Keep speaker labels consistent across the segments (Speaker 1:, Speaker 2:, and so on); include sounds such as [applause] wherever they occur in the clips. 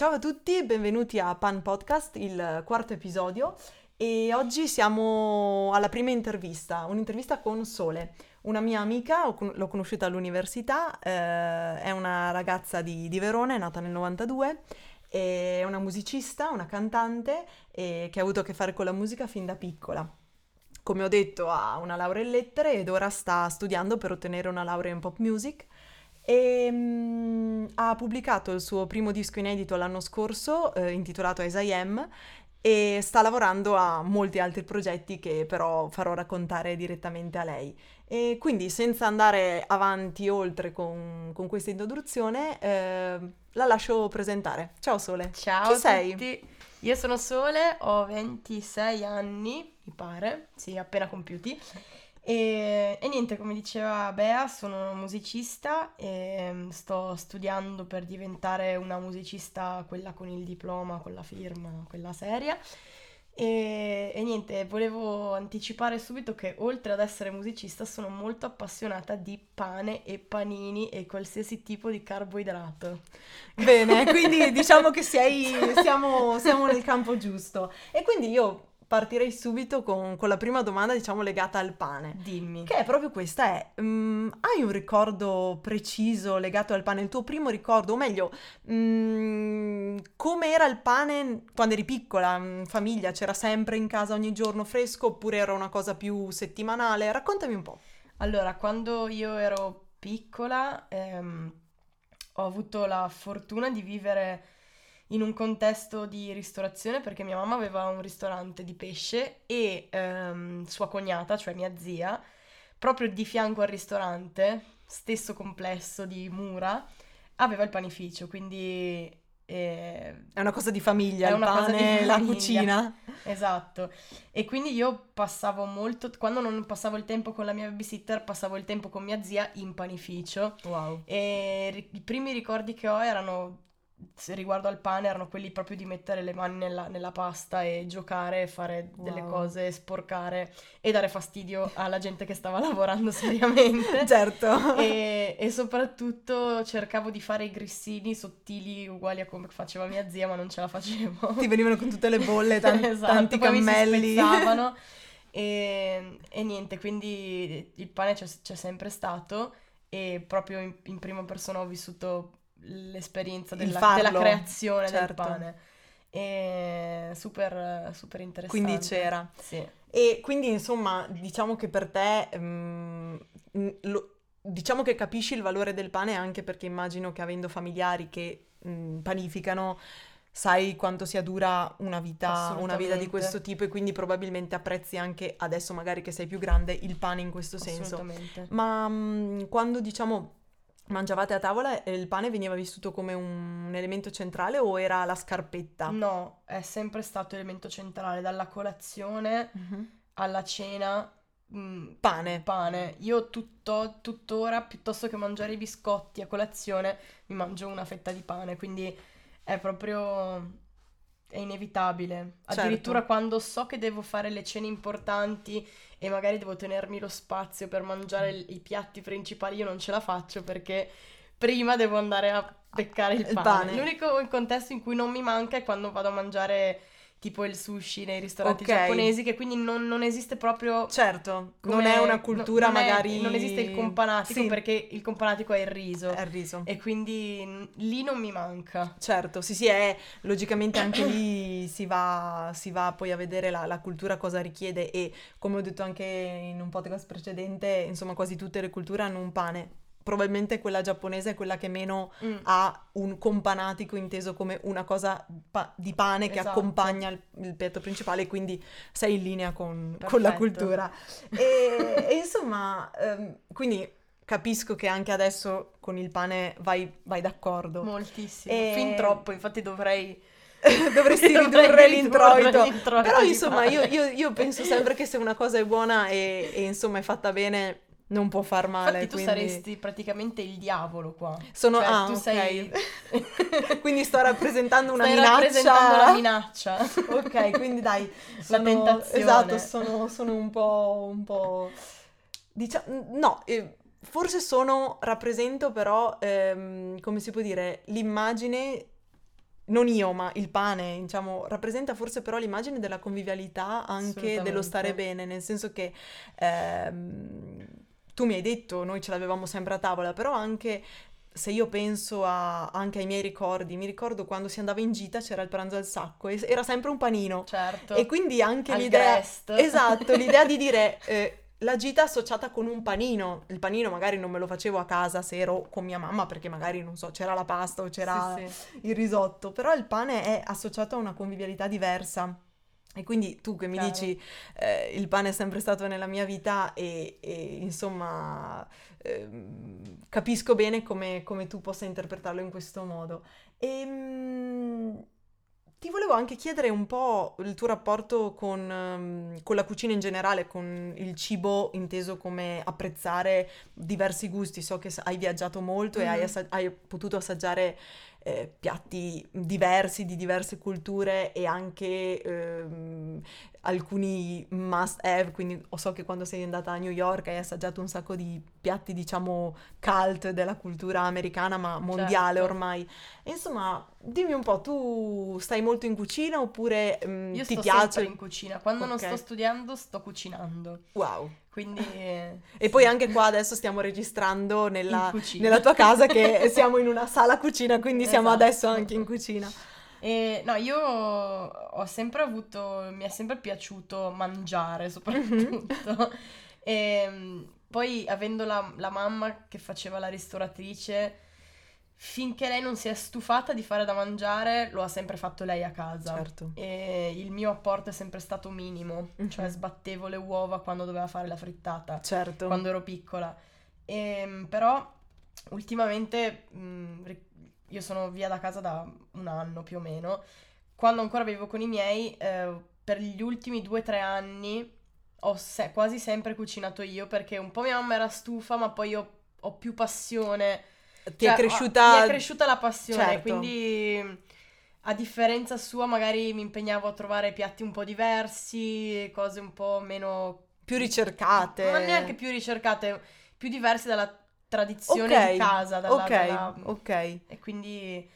Speaker 1: Ciao a tutti, benvenuti a Pan Podcast, il quarto episodio e oggi siamo alla prima intervista, un'intervista con Sole, una mia amica, l'ho conosciuta all'università, eh, è una ragazza di, di Verona, è nata nel 92, è una musicista, una cantante e che ha avuto a che fare con la musica fin da piccola. Come ho detto ha una laurea in lettere ed ora sta studiando per ottenere una laurea in pop music e um, ha pubblicato il suo primo disco inedito l'anno scorso eh, intitolato As I Am e sta lavorando a molti altri progetti che però farò raccontare direttamente a lei. E quindi senza andare avanti oltre con, con questa introduzione eh, la lascio presentare. Ciao Sole.
Speaker 2: Ciao
Speaker 1: Chi
Speaker 2: a
Speaker 1: sei?
Speaker 2: tutti. Io sono Sole, ho 26 anni, mi pare, sì, appena compiuti. E, e, niente, come diceva Bea, sono musicista e mm, sto studiando per diventare una musicista, quella con il diploma, con la firma, quella seria. E, e, niente, volevo anticipare subito che oltre ad essere musicista sono molto appassionata di pane e panini e qualsiasi tipo di carboidrato.
Speaker 1: Bene, quindi [laughs] diciamo che sei, siamo, siamo nel campo giusto. E quindi io partirei subito con, con, la prima domanda, diciamo, legata al pane.
Speaker 2: Dimmi.
Speaker 1: Che è proprio questa, è, um, hai un ricordo preciso legato al pane? Il tuo primo ricordo, o meglio, um, come era il pane quando eri piccola, in famiglia? C'era sempre in casa ogni giorno fresco oppure era una cosa più settimanale? Raccontami un po'.
Speaker 2: Allora, quando io ero piccola ehm, ho avuto la fortuna di vivere in un contesto di ristorazione perché mia mamma aveva un ristorante di pesce e ehm, sua cognata, cioè mia zia, proprio di fianco al ristorante, stesso complesso di mura, aveva il panificio, quindi...
Speaker 1: Eh, è una cosa di famiglia, il pane, la cucina.
Speaker 2: Esatto. E quindi io passavo molto, quando non passavo il tempo con la mia babysitter, passavo il tempo con mia zia in panificio.
Speaker 1: Wow.
Speaker 2: E i primi ricordi che ho erano riguardo al pane erano quelli proprio di mettere le mani nella, nella pasta e giocare, fare wow. delle cose, sporcare e dare fastidio alla gente che stava [laughs] lavorando seriamente.
Speaker 1: certo.
Speaker 2: E, e, soprattutto cercavo di fare i grissini sottili uguali a come faceva mia zia, ma non ce la facevo.
Speaker 1: Ti venivano con tutte le bolle, [laughs] tan- esatto, tanti cammelli. [laughs]
Speaker 2: e, e niente, quindi il pane c'è, c'è sempre stato e proprio in, in prima persona ho vissuto l'esperienza della, della creazione certo. del pane. E super, super interessante.
Speaker 1: Quindi c'era.
Speaker 2: Sì.
Speaker 1: E quindi insomma diciamo che per te, um, lo, diciamo che capisci il valore del pane anche perché immagino che avendo familiari che um, panificano, sai quanto sia dura una vita, una vita di questo tipo e quindi probabilmente apprezzi anche adesso magari che sei più grande il pane in questo senso. Ma um, quando diciamo Mangiavate a tavola e il pane veniva vissuto come un elemento centrale o era la scarpetta?
Speaker 2: No, è sempre stato elemento centrale, dalla colazione uh-huh. alla cena.
Speaker 1: Mh, mm, pane.
Speaker 2: Pane. Io tutto, tuttora, piuttosto che mangiare i biscotti a colazione, mi mangio una fetta di pane, quindi è proprio è inevitabile. Certo. Addirittura quando so che devo fare le cene importanti e magari devo tenermi lo spazio per mangiare i piatti principali, io non ce la faccio perché prima devo andare a beccare il pane. Il pane. L'unico contesto in cui non mi manca è quando vado a mangiare tipo il sushi nei ristoranti okay. giapponesi, che quindi non, non, esiste proprio...
Speaker 1: Certo, non è una cultura
Speaker 2: non
Speaker 1: magari...
Speaker 2: È, non esiste il companatico sì. perché il companatico è il riso.
Speaker 1: È il riso.
Speaker 2: E quindi lì non mi manca.
Speaker 1: Certo, sì sì, è logicamente anche lì si va, si va poi a vedere la, la, cultura cosa richiede e come ho detto anche in un podcast precedente, insomma quasi tutte le culture hanno un pane probabilmente quella giapponese è quella che meno mm. ha un companatico inteso come una cosa pa- di pane che esatto. accompagna il, il, piatto principale, quindi sei in linea con, con la cultura. E, e insomma, ehm, quindi capisco che anche adesso con il pane vai, vai d'accordo.
Speaker 2: Moltissimo, e... fin troppo, infatti dovrei... [laughs]
Speaker 1: Dovresti [laughs] ridurre l'introito. l'introito. Però insomma io, io, io, penso sempre che se una cosa è buona e, e insomma è fatta bene non può far male.
Speaker 2: Infatti tu
Speaker 1: quindi...
Speaker 2: saresti praticamente il diavolo qua.
Speaker 1: Sono
Speaker 2: cioè,
Speaker 1: ah,
Speaker 2: tu
Speaker 1: okay.
Speaker 2: sei [laughs]
Speaker 1: quindi sto rappresentando una
Speaker 2: Stai
Speaker 1: minaccia.
Speaker 2: rappresentando la minaccia. [laughs]
Speaker 1: ok, quindi dai,
Speaker 2: sono... la tentazione.
Speaker 1: Esatto, sono, sono un po' un po' diciamo no, eh, forse sono rappresento però ehm, come si può dire, l'immagine non io, ma il pane, diciamo, rappresenta forse però l'immagine della convivialità anche dello stare bene, nel senso che ehm, tu mi hai detto, noi ce l'avevamo sempre a tavola, però anche se io penso a, anche ai miei ricordi, mi ricordo quando si andava in gita c'era il pranzo al sacco e era sempre un panino.
Speaker 2: Certo.
Speaker 1: E quindi anche al l'idea... Grest. [laughs] Esatto, l'idea di dire... Eh, la gita associata con un panino. Il panino magari non me lo facevo a casa se ero con mia mamma perché magari, non so, c'era la pasta o c'era sì, sì. il risotto, però il pane è associato a una convivialità diversa. E quindi tu che mi Chiaro. dici eh, il pane è sempre stato nella mia vita e, e insomma eh, capisco bene come, come, tu possa interpretarlo in questo modo. E, ehm, ti volevo anche chiedere un po' il tuo rapporto con, um, con, la cucina in generale, con il cibo inteso come apprezzare diversi gusti. So che hai viaggiato molto mm-hmm. e hai, mm-hmm. assa- hai, potuto assaggiare eh, piatti diversi, di diverse culture e anche ehm, alcuni must have, quindi so che quando sei andata a New York hai assaggiato un sacco di piatti, diciamo, cult della cultura americana, ma mondiale certo. ormai. Insomma, dimmi un po', tu stai molto in cucina oppure mh, mm,
Speaker 2: Io
Speaker 1: ti
Speaker 2: sto
Speaker 1: piace?
Speaker 2: sempre in cucina, quando okay. non sto studiando sto cucinando.
Speaker 1: Wow.
Speaker 2: Quindi...
Speaker 1: e sì. poi anche qua adesso stiamo registrando nella, nella tua casa che [laughs] siamo in una sala cucina, quindi [laughs] esatto. siamo adesso anche in cucina.
Speaker 2: E, no, io ho sempre avuto, mi è sempre piaciuto mangiare soprattutto. Mm-hmm. [laughs] e poi avendo la, la mamma che faceva la ristoratrice, finché lei non si è stufata di fare da mangiare, lo ha sempre fatto lei a casa.
Speaker 1: Certo.
Speaker 2: E il mio apporto è sempre stato minimo, mm-hmm. cioè sbattevo le uova quando doveva fare la frittata.
Speaker 1: Certo.
Speaker 2: Quando ero piccola. E, però ultimamente mh, io sono via da casa da un anno più o meno, quando ancora vivevo con i miei, eh, per gli ultimi due o tre anni ho se- quasi sempre cucinato io perché un po' mia mamma era stufa, ma poi io ho più passione.
Speaker 1: Ti cioè, è cresciuta...
Speaker 2: Ho, mi è cresciuta la passione,
Speaker 1: certo.
Speaker 2: quindi a differenza sua magari mi impegnavo a trovare piatti un po' diversi, cose un po' meno...
Speaker 1: Più ricercate.
Speaker 2: Ma neanche più ricercate, più diverse dalla tradizione okay, di casa. Dalla,
Speaker 1: ok,
Speaker 2: dalla...
Speaker 1: ok.
Speaker 2: E quindi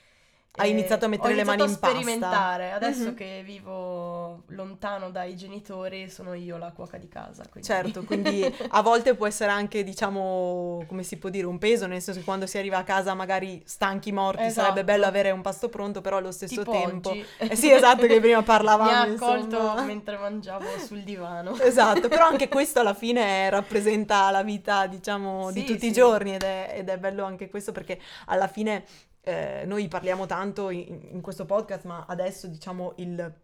Speaker 1: hai iniziato a mettere le mani in pasta.
Speaker 2: Ho iniziato a sperimentare. Adesso mm-hmm. che vivo lontano dai genitori, sono io la cuoca di casa. Quindi...
Speaker 1: Certo, [laughs] quindi a volte può essere anche, diciamo, come si può dire, un peso, nel senso che quando si arriva a casa magari stanchi, morti, esatto. sarebbe bello avere un pasto pronto, però allo stesso
Speaker 2: tipo
Speaker 1: tempo...
Speaker 2: Oggi.
Speaker 1: Eh sì, esatto, che prima [laughs] parlavamo,
Speaker 2: Mi ha accolto
Speaker 1: insomma.
Speaker 2: mentre mangiavo sul divano. [laughs]
Speaker 1: Esatto, però anche questo alla fine rappresenta la vita, diciamo, sì, di tutti sì. i giorni ed è, ed è bello anche questo perché alla fine eh, noi parliamo tanto in, in, questo podcast, ma adesso diciamo il,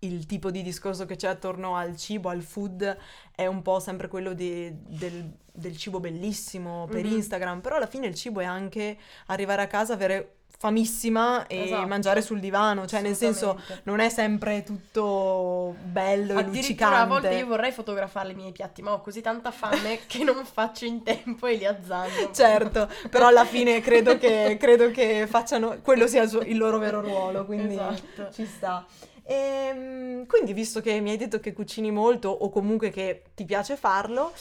Speaker 1: il, tipo di discorso che c'è attorno al cibo, al food, è un po' sempre quello di, del, del, cibo bellissimo per mm-hmm. Instagram, però alla fine il cibo è anche arrivare a casa, avere famissima e esatto. mangiare sul divano, cioè nel senso non è sempre tutto bello e luccicante.
Speaker 2: a volte io vorrei fotografare i miei piatti, ma ho così tanta fame [laughs] che non faccio in tempo e li azzanno.
Speaker 1: Certo, però alla fine credo che, [laughs] credo che facciano, quello sia il, loro vero ruolo, quindi esatto. ci sta. E, ehm, quindi visto che mi hai detto che cucini molto o comunque che ti piace farlo,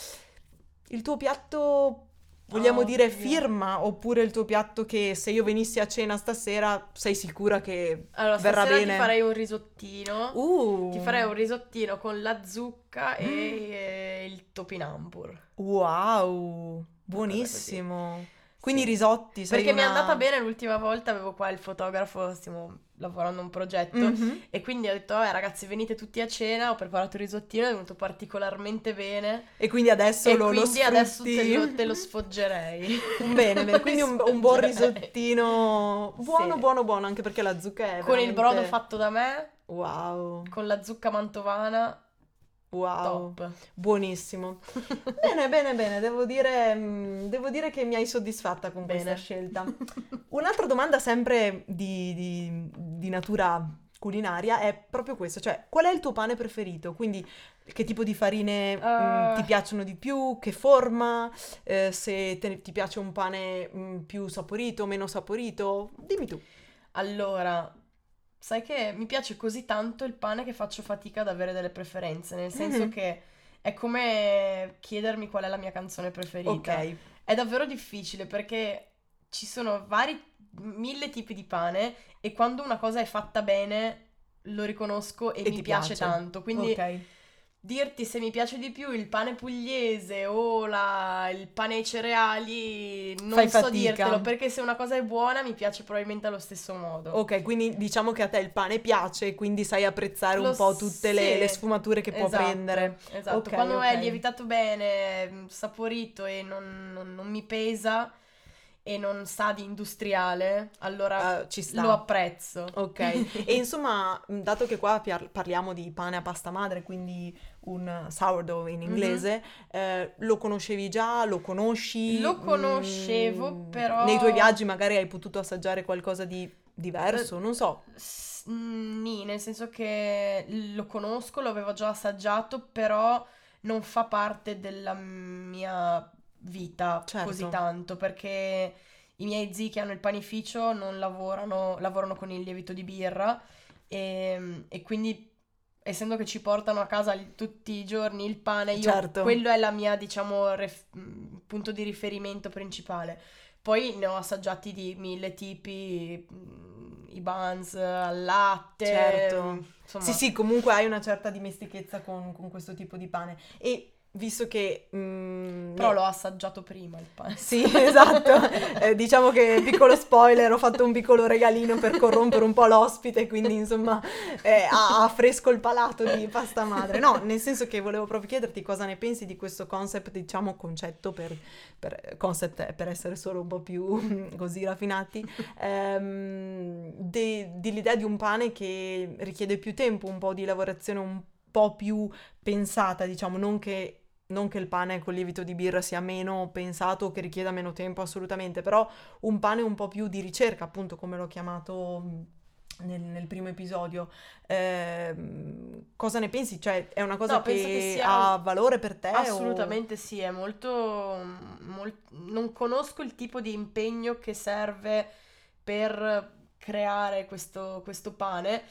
Speaker 1: il tuo piatto Vogliamo oh, dire firma oppure il tuo piatto che se io venissi a cena stasera sei sicura che
Speaker 2: allora,
Speaker 1: verrà bene?
Speaker 2: ti farei un risottino.
Speaker 1: Uh.
Speaker 2: Ti farei un risottino con la zucca mm. e il topinambur.
Speaker 1: Wow, buonissimo. Quindi sì. risotti,
Speaker 2: Perché
Speaker 1: una...
Speaker 2: mi è andata bene l'ultima volta, avevo qua il fotografo, stiamo lavorando a un progetto mm-hmm. e quindi ho detto, vabbè ragazzi venite tutti a cena, ho preparato il risottino, è venuto particolarmente bene.
Speaker 1: E quindi adesso
Speaker 2: e
Speaker 1: lo,
Speaker 2: quindi
Speaker 1: lo
Speaker 2: adesso te lo, te lo sfoggerei.
Speaker 1: bene, bene, quindi un, [laughs] un, buon risottino, buono, sì. buono, buono, anche perché la zucca è
Speaker 2: Con
Speaker 1: veramente...
Speaker 2: il brodo fatto da me.
Speaker 1: Wow.
Speaker 2: Con la zucca mantovana
Speaker 1: Wow,
Speaker 2: Top.
Speaker 1: buonissimo. [laughs] bene, bene, bene, devo dire, mm, devo dire, che mi hai soddisfatta con bene. questa scelta. [laughs] Un'altra domanda sempre di, di, di, natura culinaria è proprio questa, cioè qual è il tuo pane preferito? Quindi che tipo di farine uh... mh, ti piacciono di più, che forma, eh, se te, ti piace un pane mh, più saporito, meno saporito, dimmi tu.
Speaker 2: Allora, sai che mi piace così tanto il pane che faccio fatica ad avere delle preferenze, nel senso mm-hmm. che è come chiedermi qual è la mia canzone preferita.
Speaker 1: Ok.
Speaker 2: È davvero difficile perché ci sono vari mille tipi di pane e quando una cosa è fatta bene lo riconosco e,
Speaker 1: E
Speaker 2: mi piace,
Speaker 1: piace.
Speaker 2: tanto. Quindi
Speaker 1: Ok.
Speaker 2: Dirti se mi piace di più il pane pugliese o la- il pane ai cereali, non
Speaker 1: Fai
Speaker 2: so
Speaker 1: fatica.
Speaker 2: dirtelo, perché se una cosa è buona mi piace probabilmente allo stesso modo.
Speaker 1: Ok, quindi diciamo che a te il pane piace, quindi sai apprezzare un
Speaker 2: Lo
Speaker 1: po' tutte le,
Speaker 2: sì.
Speaker 1: le sfumature che può
Speaker 2: Esatto,
Speaker 1: prendere.
Speaker 2: Esatto,
Speaker 1: Ok,
Speaker 2: quando
Speaker 1: ok.
Speaker 2: è lievitato bene, saporito e non, non- non mi pesa e non sa di industriale, allora
Speaker 1: Ah, ci sta.
Speaker 2: lo apprezzo.
Speaker 1: Ok, [laughs] e insomma, mh, dato che qua parliamo di pane a pasta madre, quindi un sourdough in inglese, eh, lo conoscevi già, lo conosci?
Speaker 2: Mhm. Lo conoscevo,
Speaker 1: Mm,
Speaker 2: però-
Speaker 1: Nei tuoi viaggi magari hai potuto assaggiare qualcosa di diverso, non so.
Speaker 2: S- mm, nel senso che lo conosco, lo avevo già assaggiato, però non fa parte della mia vita
Speaker 1: Certo.
Speaker 2: così tanto, perché i miei zii che hanno il panificio non lavorano, lavorano con il lievito di birra e, e quindi essendo che ci portano a casa tutti i giorni il pane, io,
Speaker 1: Certo.
Speaker 2: quello è la mia, diciamo, ref- mm, punto di riferimento principale. Poi ne ho assaggiati di mille tipi, mm, i buns al latte,
Speaker 1: Certo.
Speaker 2: insomma.
Speaker 1: Sì, sì, comunque hai una certa dimestichezza con, con questo tipo di pane. E visto che... mm,
Speaker 2: Però l'ho assaggiato prima il pane.
Speaker 1: Sì, esatto. [laughs] Eh, diciamo che, piccolo spoiler, ho fatto un piccolo regalino per corrompere un po' l'ospite, quindi insomma eh, ha, ha fresco il palato di pasta madre. No, nel senso che volevo proprio chiederti cosa ne pensi di questo concept, diciamo concetto per, per concept è per essere solo un po' più così raffinati, ehm, de- dell'idea di un pane che richiede più tempo, un po' di lavorazione un po' più pensata, diciamo, non che non che il pane con lievito di birra sia meno pensato o che richieda meno tempo assolutamente, però un pane un po' più di ricerca, appunto come l'ho chiamato mh, nel, nel primo episodio. Ehm, cosa ne pensi? Cioè, è una cosa
Speaker 2: No,
Speaker 1: che,
Speaker 2: che sia-
Speaker 1: ha valore per te? o-
Speaker 2: Assolutamente sì, è molto, mol- Non conosco il tipo di impegno che serve per creare questo, questo pane,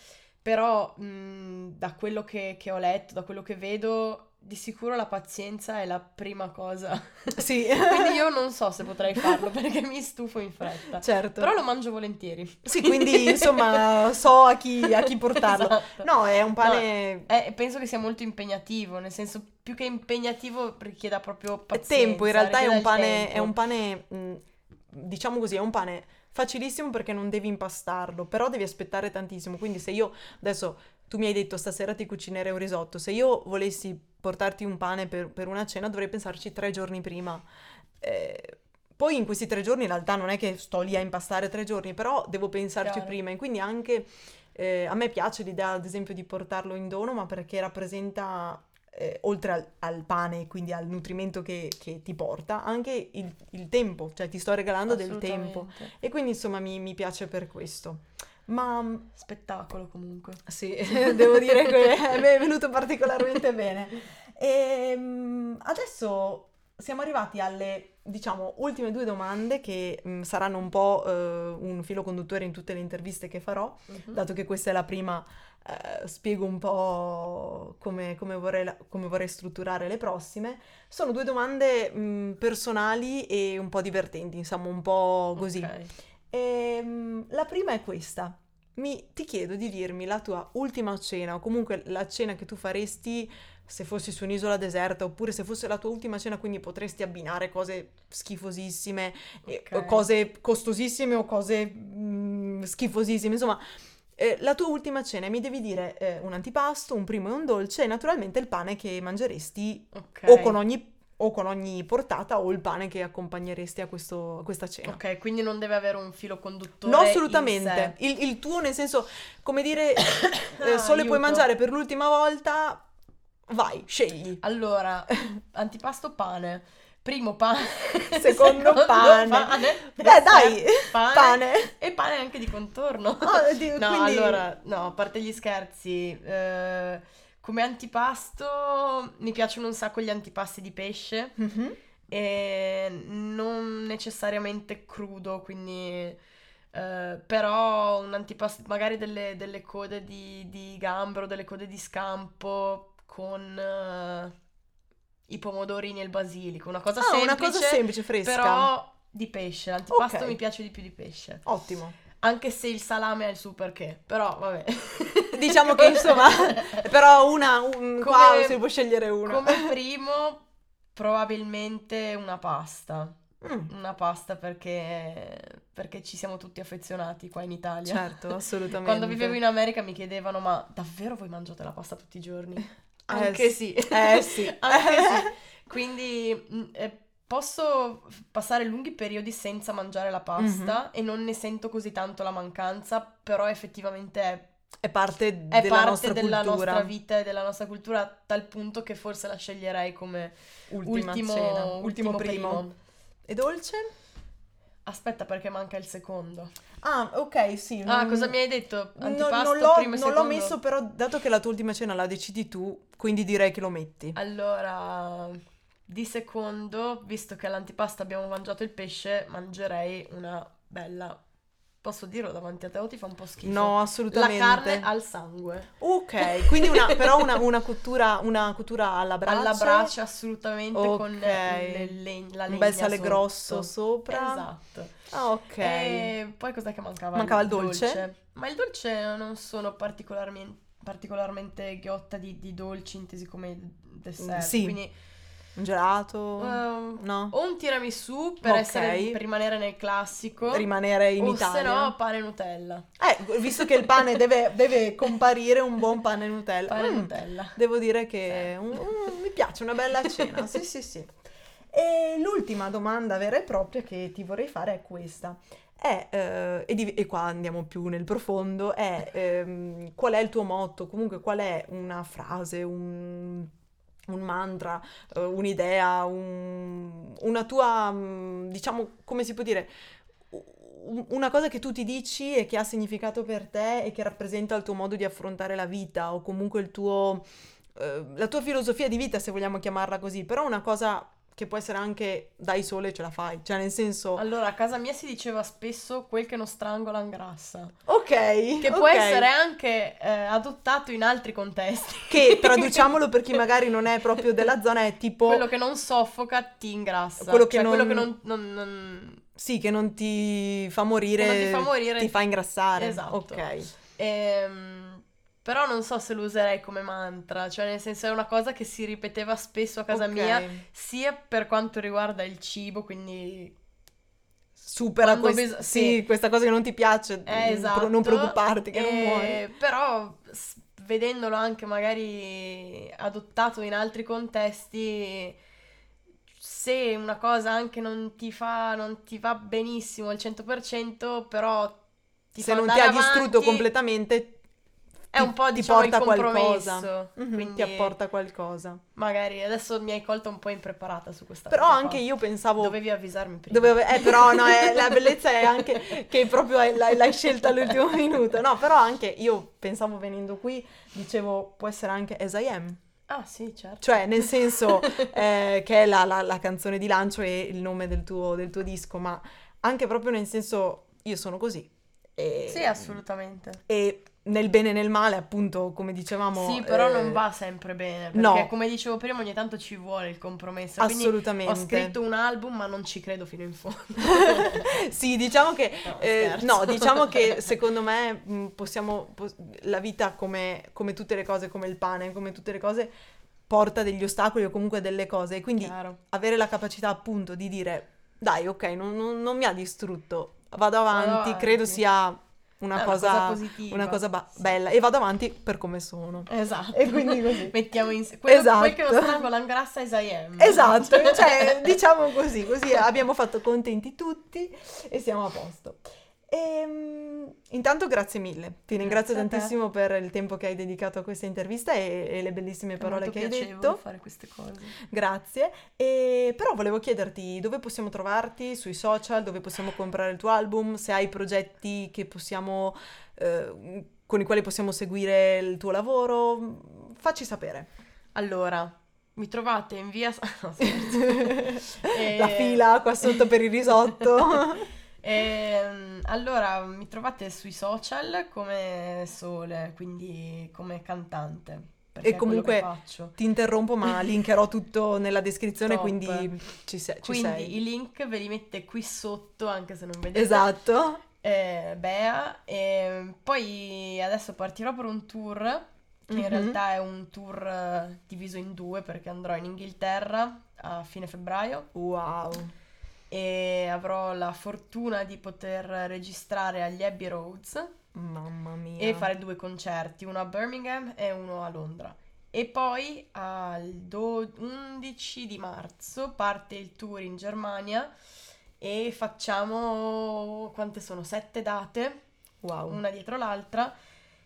Speaker 2: però mh, da quello che, che ho letto, da quello che vedo, di sicuro la pazienza è la prima cosa. [laughs]
Speaker 1: Sì, [laughs]
Speaker 2: Quindi io non so se potrei farlo perché mi stufo in fretta.
Speaker 1: certo.
Speaker 2: Però lo mangio volentieri.
Speaker 1: Sì, quindi insomma [laughs] so a chi, a chi portarlo.
Speaker 2: Esatto.
Speaker 1: No, è un pane...
Speaker 2: Eh, penso che sia molto impegnativo, nel senso più che impegnativo richieda proprio
Speaker 1: È
Speaker 2: pazienza.
Speaker 1: tempo, in realtà è un pane, è un pane, mh, diciamo così, è un pane facilissimo perché non devi impastarlo, però devi aspettare tantissimo. Quindi se io adesso tu mi hai detto stasera ti cucinerei un risotto, se io volessi portarti un pane per, per una cena dovrei pensarci tre giorni prima. Eh, poi in questi tre giorni in realtà non è che sto lì a impastare tre giorni, però devo pensarci
Speaker 2: Chiaro.
Speaker 1: prima e quindi anche eh, a me piace l'idea ad esempio di portarlo in dono, ma perché rappresenta eh, oltre al, al pane, quindi al nutrimento che, che ti porta, anche il, il tempo, cioè ti sto regalando del tempo. E quindi insomma mi, mi piace per questo. Ma
Speaker 2: Spettacolo comunque.
Speaker 1: sì, [laughs] devo dire che me è venuto particolarmente bene. E adesso siamo arrivati alle, diciamo, ultime due domande che mh, saranno un po' eh, un filo conduttore in tutte le interviste che farò dato che questa è la prima, eh, spiego un po' come, come vorrei, la- come vorrei strutturare le prossime. Sono due domande mh, personali e un po' divertenti, insomma, un po' così.
Speaker 2: Ok.
Speaker 1: Ehm, la prima è questa. Mi, ti chiedo di dirmi la tua ultima cena, o comunque la cena che tu faresti se fossi su un'isola deserta, oppure se fosse la tua ultima cena, quindi potresti abbinare cose schifosissime, e-
Speaker 2: Ok.
Speaker 1: o cose costosissime o cose mm, schifosissime. Insomma, eh, la tua ultima cena, mi devi dire eh, un antipasto, un primo e un dolce, e naturalmente il pane che mangeresti
Speaker 2: Ok.
Speaker 1: o con ogni, o con ogni portata o il pane che accompagneresti a, questo- a questa cena.
Speaker 2: Ok, quindi non deve avere un filo conduttore.
Speaker 1: No, assolutamente. Il, il tuo, nel senso, come dire, [coughs] eh, solo puoi mangiare per l'ultima volta, vai, scegli.
Speaker 2: Allora, [laughs] antipasto pane. Primo pane. [laughs]
Speaker 1: Secondo pane. Eh,
Speaker 2: dessert,
Speaker 1: dai,
Speaker 2: pane.
Speaker 1: pane.
Speaker 2: E pane anche di contorno.
Speaker 1: Ah, di-
Speaker 2: No,
Speaker 1: quindi-
Speaker 2: allora, no, a parte gli scherzi, eh, come antipasto mi piacciono un sacco gli antipasti di pesce
Speaker 1: Mhm.
Speaker 2: e non necessariamente crudo, quindi eh, però un antipasto, magari delle, delle code di, di gambero, delle code di scampo con eh, i pomodorini e il basilico, una cosa
Speaker 1: Ah,
Speaker 2: semplice,
Speaker 1: una cosa semplice, fresca.
Speaker 2: però Di pesce, l'antipasto
Speaker 1: Ok.
Speaker 2: mi piace di più di pesce.
Speaker 1: Ottimo.
Speaker 2: Anche se il salame ha il suo perché, però vabbè. [laughs]
Speaker 1: Diciamo che insomma, [laughs] però una, un, qua
Speaker 2: Come-
Speaker 1: si può scegliere una.
Speaker 2: Come [laughs] primo, probabilmente una pasta.
Speaker 1: Mm,
Speaker 2: Una pasta perché, perché ci siamo tutti affezionati qua in Italia.
Speaker 1: certo, assolutamente.
Speaker 2: Quando vivevo in America mi chiedevano, ma davvero voi mangiate la pasta tutti i giorni? Anche sì.
Speaker 1: Eh sì.
Speaker 2: Anche sì. Quindi eh, posso passare lunghi periodi senza mangiare la pasta
Speaker 1: Mhm.
Speaker 2: e non ne sento così tanto la mancanza, però effettivamente è,
Speaker 1: È parte
Speaker 2: è
Speaker 1: della
Speaker 2: parte
Speaker 1: nostra
Speaker 2: della nostra vita e della nostra cultura a tal punto che forse la sceglierei come
Speaker 1: Ultima
Speaker 2: ultimo,
Speaker 1: cena,
Speaker 2: ultimo
Speaker 1: ultimo primo.
Speaker 2: primo.
Speaker 1: E dolce?
Speaker 2: Aspetta perché manca il secondo.
Speaker 1: Ah, ok, sì.
Speaker 2: Ah,
Speaker 1: non-
Speaker 2: cosa mi hai detto? Antipasto,
Speaker 1: non l'ho,
Speaker 2: primo e
Speaker 1: non l'ho messo, però dato che la tua ultima cena la decidi tu, quindi direi che lo metti.
Speaker 2: Allora, di secondo, visto che all'antipasto abbiamo mangiato il pesce, mangerei una bella... Posso dirlo davanti a te o ti fa un po' schifo?
Speaker 1: No,
Speaker 2: La
Speaker 1: assolutamente.
Speaker 2: carne al sangue.
Speaker 1: Ok, quindi una, però una, una cottura, una cottura alla brace.
Speaker 2: Alla brace assolutamente
Speaker 1: Ok.
Speaker 2: con le- le- la legna
Speaker 1: Un bel sale
Speaker 2: sotto.
Speaker 1: grosso sopra.
Speaker 2: Esatto.
Speaker 1: Ah, ok.
Speaker 2: E poi cos'è che mancava?
Speaker 1: Mancava il dolce?
Speaker 2: Ma il dolce non sono particolarmente, particolarmente ghiotta di, di dolci intesi come dessert.
Speaker 1: Sì.
Speaker 2: Quindi
Speaker 1: Un gelato?
Speaker 2: ehm,
Speaker 1: no?
Speaker 2: o un tiramisù per,
Speaker 1: Ok.
Speaker 2: essere, per rimanere nel classico.
Speaker 1: Rimanere in
Speaker 2: o
Speaker 1: Italia.
Speaker 2: se no pane Nutella.
Speaker 1: Eh, visto che il pane deve, deve comparire un buon pane Nutella.
Speaker 2: Pane
Speaker 1: Mm,
Speaker 2: Nutella.
Speaker 1: Devo dire che un- un- mi piace, una bella cena, sì sì sì. [laughs] E l'ultima domanda vera e propria che ti vorrei fare è questa. È, eh, e, di- e qua andiamo più nel profondo, è ehm, qual è il tuo motto? Comunque qual è una frase, un, un mantra, eh, un'idea, un- una tua, mm, diciamo, come si può dire, una cosa che tu ti dici e che ha significato per te e che rappresenta il tuo modo di affrontare la vita o comunque tuo, eh, la tua filosofia di vita, se vogliamo chiamarla così, però una cosa che può essere anche dai sole ce la fai, cioè nel senso,
Speaker 2: Allora, a casa mia si diceva spesso quel che non strangola ingrassa.
Speaker 1: ok,
Speaker 2: Che può
Speaker 1: ok.
Speaker 2: essere anche eh, adottato in altri contesti.
Speaker 1: che [laughs] traduciamolo per chi magari non è proprio della zona, è tipo,
Speaker 2: Quello che non soffoca ti ingrassa.
Speaker 1: Quello che
Speaker 2: Cioè, quello
Speaker 1: non-
Speaker 2: che non- non- non,
Speaker 1: sì, che non ti fa morire,
Speaker 2: ti fa morire.
Speaker 1: ti fa ingrassare,
Speaker 2: Esatto.
Speaker 1: ok.
Speaker 2: Ehm, però non so se lo userei come mantra, cioè nel senso è una cosa che si ripeteva spesso a casa
Speaker 1: Ok.
Speaker 2: mia, sia per quanto riguarda il cibo, quindi
Speaker 1: Supera quest-
Speaker 2: bis-
Speaker 1: sì,
Speaker 2: sì.
Speaker 1: questa cosa che non ti piace,
Speaker 2: eh, esatto.
Speaker 1: non preoccuparti che non
Speaker 2: eh,
Speaker 1: muori.
Speaker 2: Però s- vedendolo anche magari adottato in altri contesti, se una cosa anche non ti fa, non ti va benissimo al 100%, però ti
Speaker 1: Se non ti ha distrutto
Speaker 2: avanti,
Speaker 1: completamente,
Speaker 2: è un po'
Speaker 1: ti
Speaker 2: diciamo
Speaker 1: porta
Speaker 2: il
Speaker 1: qualcosa. Mhm,
Speaker 2: quindi
Speaker 1: ti apporta qualcosa.
Speaker 2: magari adesso mi hai colto un po' impreparata su questa
Speaker 1: Però
Speaker 2: cosa
Speaker 1: anche io pensavo...
Speaker 2: Dovevi avvisarmi prima.
Speaker 1: dovevo- eh, però no, è- [laughs] la bellezza è anche che proprio l'hai, l'hai scelta all'ultimo minuto. No, però anche io pensavo venendo qui, dicevo, può essere anche As I Am.
Speaker 2: Ah sì, certo.
Speaker 1: Cioè, nel senso [laughs] eh, che è la, la- la canzone di lancio e il nome del tuo, del tuo disco, ma anche proprio nel senso, io sono così. E,
Speaker 2: Sì, assolutamente.
Speaker 1: E nel bene e nel male, appunto, come dicevamo...
Speaker 2: Sì, però
Speaker 1: eh,
Speaker 2: non va sempre bene, perché
Speaker 1: no.
Speaker 2: come dicevo prima ogni tanto ci vuole il compromesso.
Speaker 1: Assolutamente.
Speaker 2: ho scritto un album ma non ci credo fino in fondo. [laughs]
Speaker 1: sì, diciamo che
Speaker 2: No,
Speaker 1: eh, no, diciamo che [laughs] secondo me mh, possiamo pos- la vita come, come tutte le cose, come il pane, come tutte le cose porta degli ostacoli o comunque delle cose e quindi
Speaker 2: Chiaro.
Speaker 1: avere la capacità appunto di dire dai, ok, non, non- non mi ha distrutto, vado avanti,
Speaker 2: avanti.
Speaker 1: credo sia una cosa,
Speaker 2: positiva.
Speaker 1: una cosa ba- bella e vado avanti per come sono.
Speaker 2: Esatto.
Speaker 1: E quindi così.
Speaker 2: Mettiamo insieme. Quello,
Speaker 1: Esatto.
Speaker 2: Quel che non strangola ingrassa is I am.
Speaker 1: Esatto, [laughs] cioè diciamo così, così abbiamo fatto contenti tutti e siamo a posto. Ehm, intanto grazie mille, ti ringrazio
Speaker 2: Grazie
Speaker 1: tantissimo per il tempo che hai dedicato a questa intervista e, e le bellissime parole che hai detto.
Speaker 2: fare queste cose.
Speaker 1: Grazie. E, però volevo chiederti dove possiamo trovarti sui social, dove possiamo comprare il tuo album, se hai progetti che possiamo, eh, con i quali possiamo seguire il tuo lavoro, facci sapere.
Speaker 2: Allora, mi trovate in via... [laughs] No, scherzo. [laughs] Eh,
Speaker 1: La fila qua sotto per il risotto. [laughs]
Speaker 2: Ehm, allora, mi trovate sui social come Sole, quindi come cantante,
Speaker 1: e comunque ti interrompo, ma [laughs] linkerò tutto nella descrizione,
Speaker 2: Top.
Speaker 1: quindi ci, se- ci
Speaker 2: Quindi
Speaker 1: sei.
Speaker 2: i link ve li mette qui sotto, anche se non vedete.
Speaker 1: Esatto.
Speaker 2: Eh, Bea. E poi adesso partirò per un tour, che in
Speaker 1: Mhm.
Speaker 2: realtà è un tour eh, diviso in due, perché andrò in Inghilterra a fine febbraio
Speaker 1: Wow.
Speaker 2: E avrò la fortuna di poter registrare agli Abbey Roads
Speaker 1: Mamma mia.
Speaker 2: e fare due concerti, uno a Birmingham e uno a Londra. E poi al do- 11 di marzo parte il tour in Germania e facciamo quante sono? Sette date,
Speaker 1: Wow.
Speaker 2: una dietro l'altra.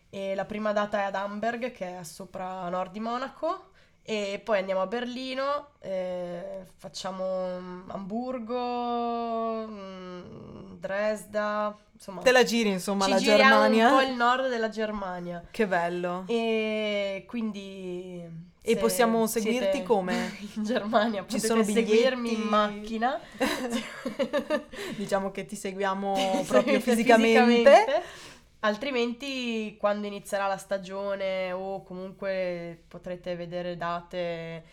Speaker 2: E la prima data è ad Amberg, che è sopra a nord di Monaco. E poi andiamo a Berlino, eh, facciamo mm, Amburgo, mm, Dresda, insomma,
Speaker 1: Te la giri, insomma, la Germania.
Speaker 2: un po' il nord della Germania.
Speaker 1: Che bello.
Speaker 2: E quindi...
Speaker 1: E possiamo seguirti come? [laughs]
Speaker 2: In Germania,
Speaker 1: Ci sono
Speaker 2: seguirmi in macchina. [laughs]
Speaker 1: Diciamo che ti seguiamo proprio fisicamente.
Speaker 2: Altrimenti, quando inizierà la stagione o comunque potrete vedere date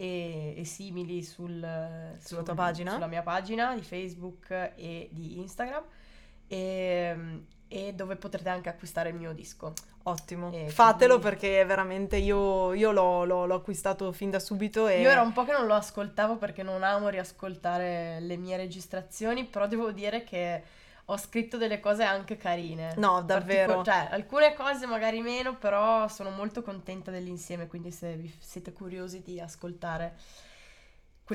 Speaker 2: e, e simili sul,
Speaker 1: Sulla tua pagina?
Speaker 2: Sulla mia pagina di Facebook e di Instagram. E, e dove potrete anche acquistare il mio disco.
Speaker 1: Ottimo.
Speaker 2: E
Speaker 1: Fatelo
Speaker 2: quindi-
Speaker 1: perché veramente io, io l'ho, l'ho- l'ho acquistato fin da subito e
Speaker 2: Io era un po' che non lo ascoltavo perché non amo riascoltare le mie registrazioni, però devo dire che ho scritto delle cose anche carine.
Speaker 1: No, davvero.
Speaker 2: Cioè, alcune cose magari meno, però sono molto contenta dell'insieme, quindi se vi siete curiosi di ascoltare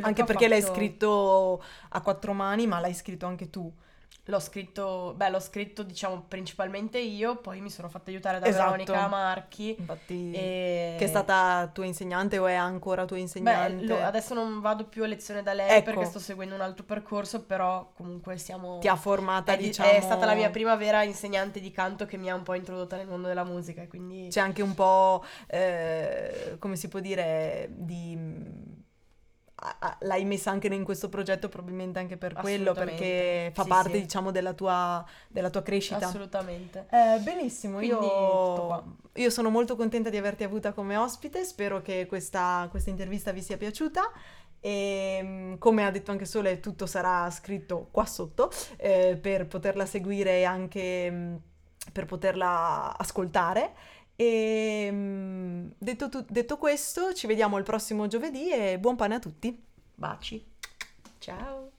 Speaker 1: Anche perché l'hai
Speaker 2: fatto-
Speaker 1: scritto a quattro mani, ma l'hai scritto anche tu.
Speaker 2: L'ho scritto, beh, l'ho scritto diciamo principalmente io, poi mi sono fatta aiutare da
Speaker 1: Esatto.
Speaker 2: Veronica Marchi.
Speaker 1: Infatti,
Speaker 2: E...
Speaker 1: che è stata tua insegnante o è ancora tua
Speaker 2: Beh,
Speaker 1: insegnante?
Speaker 2: lo- adesso non vado più a lezione da lei
Speaker 1: Ecco.
Speaker 2: perché sto seguendo un altro percorso, però comunque siamo...
Speaker 1: Ti ha formata,
Speaker 2: è, di-
Speaker 1: diciamo...
Speaker 2: è stata la mia prima vera insegnante di canto che mi ha un po' introdotta nel mondo della musica, quindi...
Speaker 1: C'è anche un po', eh, come si può dire, di... L'hai messa anche in questo progetto probabilmente anche per quello, perché fa
Speaker 2: Sì,
Speaker 1: parte,
Speaker 2: sì.
Speaker 1: diciamo, della tua, della tua crescita.
Speaker 2: Assolutamente.
Speaker 1: Eh, benissimo, io, io sono molto contenta di averti avuta come ospite, spero che questa, questa intervista vi sia piaciuta e mm, come ha detto anche Sole tutto sarà scritto qua sotto eh, per poterla seguire e anche mm, per poterla ascoltare. E mm, detto, tu- detto questo, ci vediamo il prossimo giovedì e buon pane a tutti.
Speaker 2: Baci. Ciao.